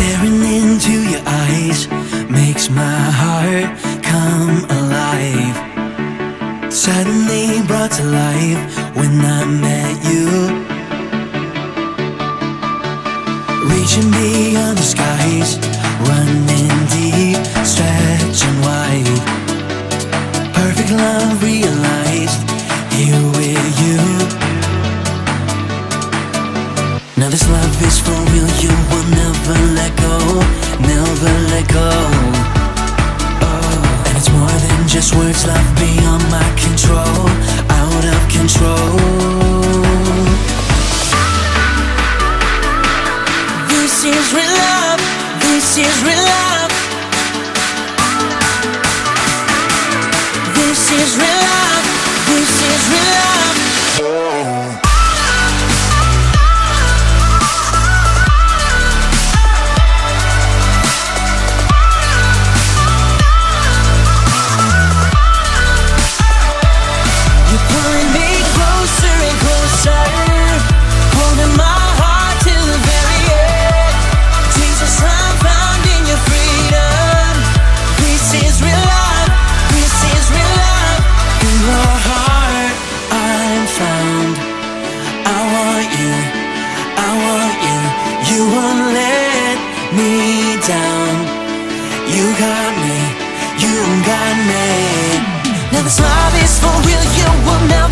Staring into your eyes makes my heart come alive. Suddenly brought to life when I met you. Reaching beyond the skies, running deep, stretching wide. Perfect love realized, here with you. Now this love is for you will never let go, never let go. Oh, and it's more than just words beyond my control, out of control This is real love, this is real love This is real You got me, you got me. Now this love is for real, you will never